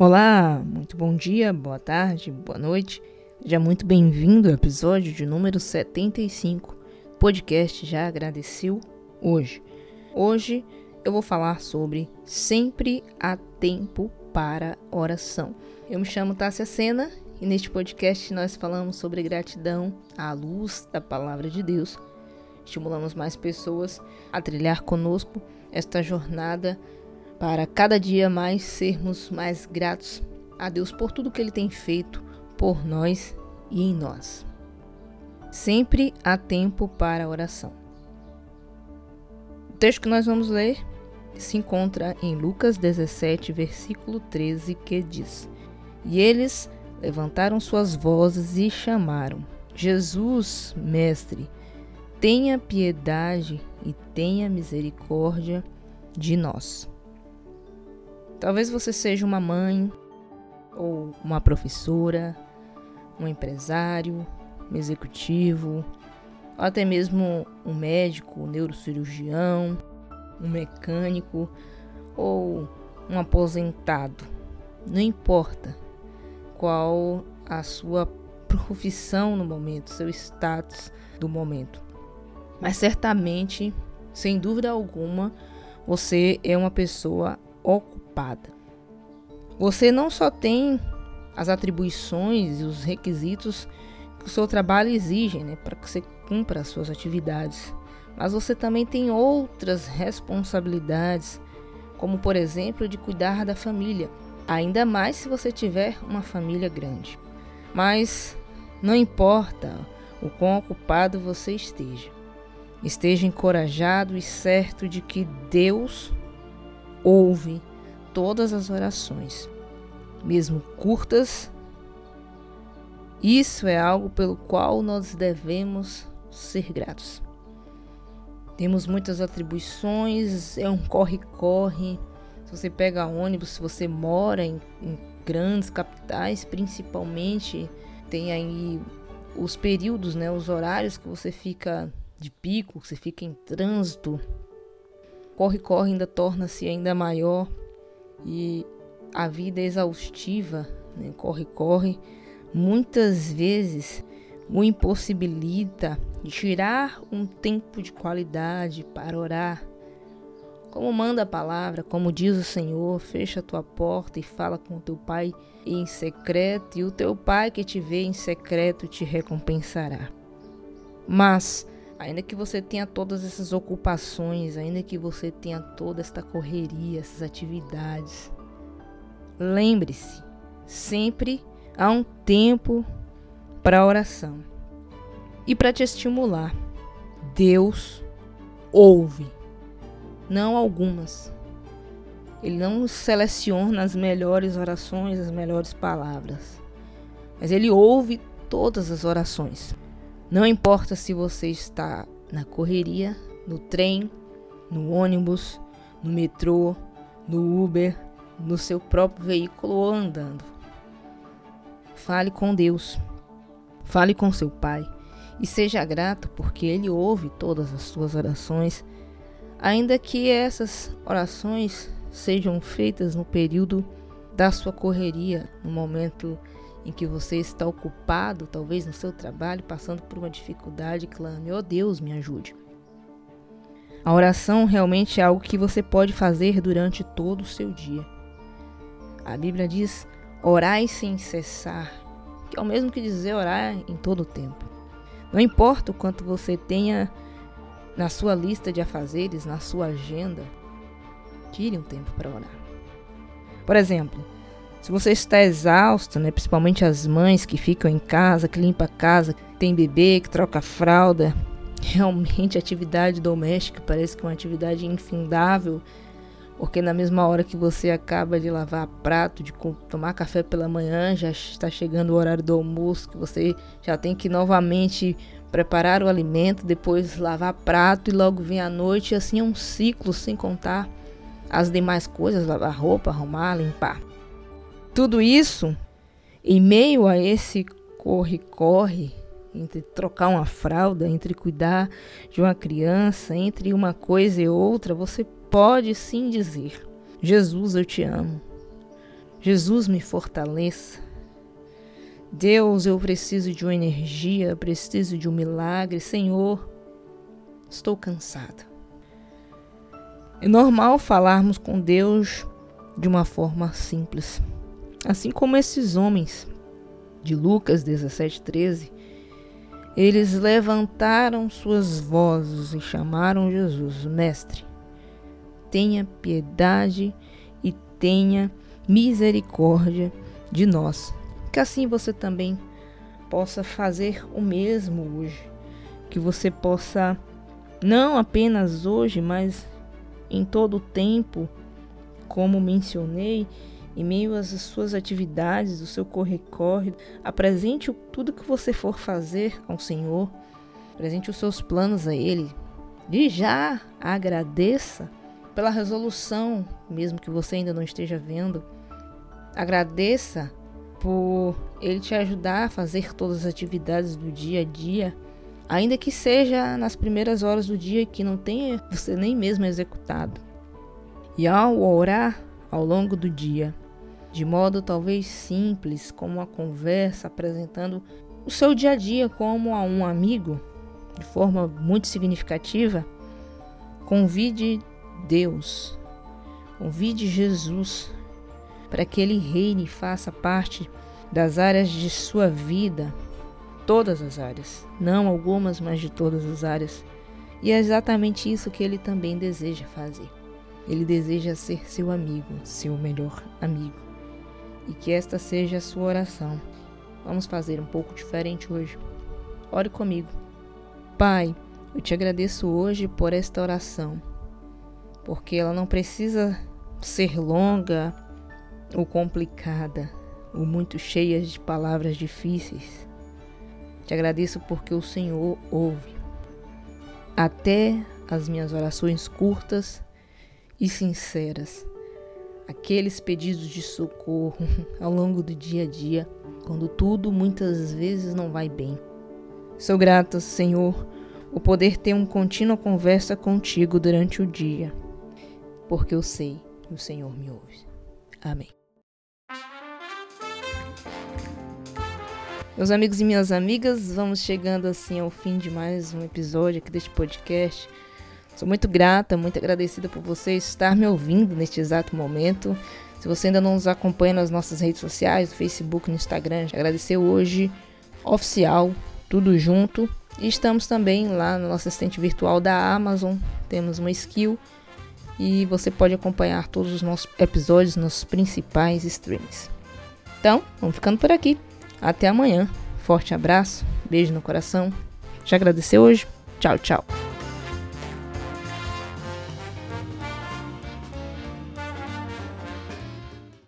Olá, muito bom dia, boa tarde, boa noite. Seja muito bem-vindo ao episódio de número 75. Podcast já agradeceu hoje. Hoje eu vou falar sobre sempre há tempo para oração. Eu me chamo Tássia Sena e neste podcast nós falamos sobre gratidão à luz da palavra de Deus. Estimulamos mais pessoas a trilhar conosco esta jornada para cada dia mais sermos mais gratos a Deus por tudo que Ele tem feito por nós e em nós. Sempre há tempo para oração. O texto que nós vamos ler se encontra em Lucas 17, versículo 13, que diz: E eles levantaram suas vozes e chamaram: Jesus, Mestre, tenha piedade e tenha misericórdia de nós. Talvez você seja uma mãe, ou uma professora, um empresário, um executivo, ou até mesmo um médico, um neurocirurgião, um mecânico ou um aposentado. Não importa qual a sua profissão no momento, seu status do momento. Mas certamente, sem dúvida alguma, você é uma pessoa ocupada. Você não só tem as atribuições e os requisitos que o seu trabalho exige, né, para que você cumpra as suas atividades, mas você também tem outras responsabilidades, como por exemplo de cuidar da família, ainda mais se você tiver uma família grande. Mas não importa o quão ocupado você esteja, esteja encorajado e certo de que Deus ouve todas as orações, mesmo curtas. Isso é algo pelo qual nós devemos ser gratos. Temos muitas atribuições, é um corre-corre. Se você pega ônibus, se você mora em, em grandes capitais, principalmente, tem aí os períodos, né, os horários que você fica de pico, você fica em trânsito. Corre-corre ainda torna-se ainda maior e a vida exaustiva, né, corre-corre, muitas vezes o impossibilita de tirar um tempo de qualidade para orar. Como manda a palavra, como diz o Senhor, fecha a tua porta e fala com o teu pai em secreto, e o teu pai que te vê em secreto te recompensará. Mas, ainda que você tenha todas essas ocupações, ainda que você tenha toda esta correria, essas atividades, lembre-se, sempre há um tempo para oração. E para te estimular, Deus ouve, não algumas. Ele não seleciona as melhores orações, as melhores palavras, mas ele ouve todas as orações. Não importa se você está na correria, no trem, no ônibus, no metrô, no Uber, no seu próprio veículo ou andando. Fale com Deus. Fale com seu Pai e seja grato porque Ele ouve todas as suas orações, ainda que essas orações sejam feitas no período da sua correria, no momento em que você está ocupado, talvez no seu trabalho, passando por uma dificuldade, clame: "Oh Deus, me ajude". A oração realmente é algo que você pode fazer durante todo o seu dia. A Bíblia diz: "Orai sem cessar" que é o mesmo que dizer orar em todo o tempo. Não importa o quanto você tenha na sua lista de afazeres, na sua agenda, tire um tempo para orar. Por exemplo, se você está exausto, né, principalmente as mães que ficam em casa, que limpa a casa, que tem bebê, que troca fralda, realmente a atividade doméstica parece que é uma atividade infindável porque na mesma hora que você acaba de lavar prato, de tomar café pela manhã, já está chegando o horário do almoço, que você já tem que novamente preparar o alimento, depois lavar prato e logo vem a noite, assim é um ciclo sem contar as demais coisas, lavar roupa, arrumar, limpar. Tudo isso em meio a esse corre-corre entre trocar uma fralda, entre cuidar de uma criança, entre uma coisa e outra, você pode sim dizer: Jesus, eu te amo. Jesus me fortaleça. Deus, eu preciso de uma energia, preciso de um milagre. Senhor, estou cansada. É normal falarmos com Deus de uma forma simples. Assim como esses homens de Lucas 17:13, eles levantaram suas vozes e chamaram Jesus, mestre. Tenha piedade e tenha misericórdia de nós. Que assim você também possa fazer o mesmo hoje. Que você possa, não apenas hoje, mas em todo o tempo, como mencionei, em meio às suas atividades, o seu corre-corre, apresente tudo que você for fazer ao Senhor, apresente os seus planos a Ele e já agradeça pela resolução, mesmo que você ainda não esteja vendo. Agradeça por Ele te ajudar a fazer todas as atividades do dia a dia, ainda que seja nas primeiras horas do dia que não tenha você nem mesmo executado. E ao orar ao longo do dia, de modo talvez simples, como uma conversa, apresentando o seu dia a dia como a um amigo, de forma muito significativa, convide Deus, convide Jesus para que ele reine e faça parte das áreas de sua vida, todas as áreas, não algumas, mas de todas as áreas. E é exatamente isso que ele também deseja fazer. Ele deseja ser seu amigo, seu melhor amigo e que esta seja a sua oração. Vamos fazer um pouco diferente hoje. Ore comigo. Pai, eu te agradeço hoje por esta oração, porque ela não precisa ser longa ou complicada ou muito cheia de palavras difíceis. Te agradeço porque o Senhor ouve até as minhas orações curtas e sinceras aqueles pedidos de socorro ao longo do dia a dia, quando tudo muitas vezes não vai bem. Sou grata, Senhor, o poder ter uma contínua conversa contigo durante o dia, porque eu sei que o Senhor me ouve. Amém. Meus amigos e minhas amigas, vamos chegando assim ao fim de mais um episódio aqui deste podcast. Sou muito grata, muito agradecida por você estar me ouvindo neste exato momento. Se você ainda não nos acompanha nas nossas redes sociais, no Facebook, no Instagram, agradecer hoje, oficial, tudo junto. E estamos também lá no nosso assistente virtual da Amazon. Temos uma skill e você pode acompanhar todos os nossos episódios nos principais streams. Então, vamos ficando por aqui. Até amanhã. Forte abraço, beijo no coração. Já agradeceu hoje? Tchau, tchau.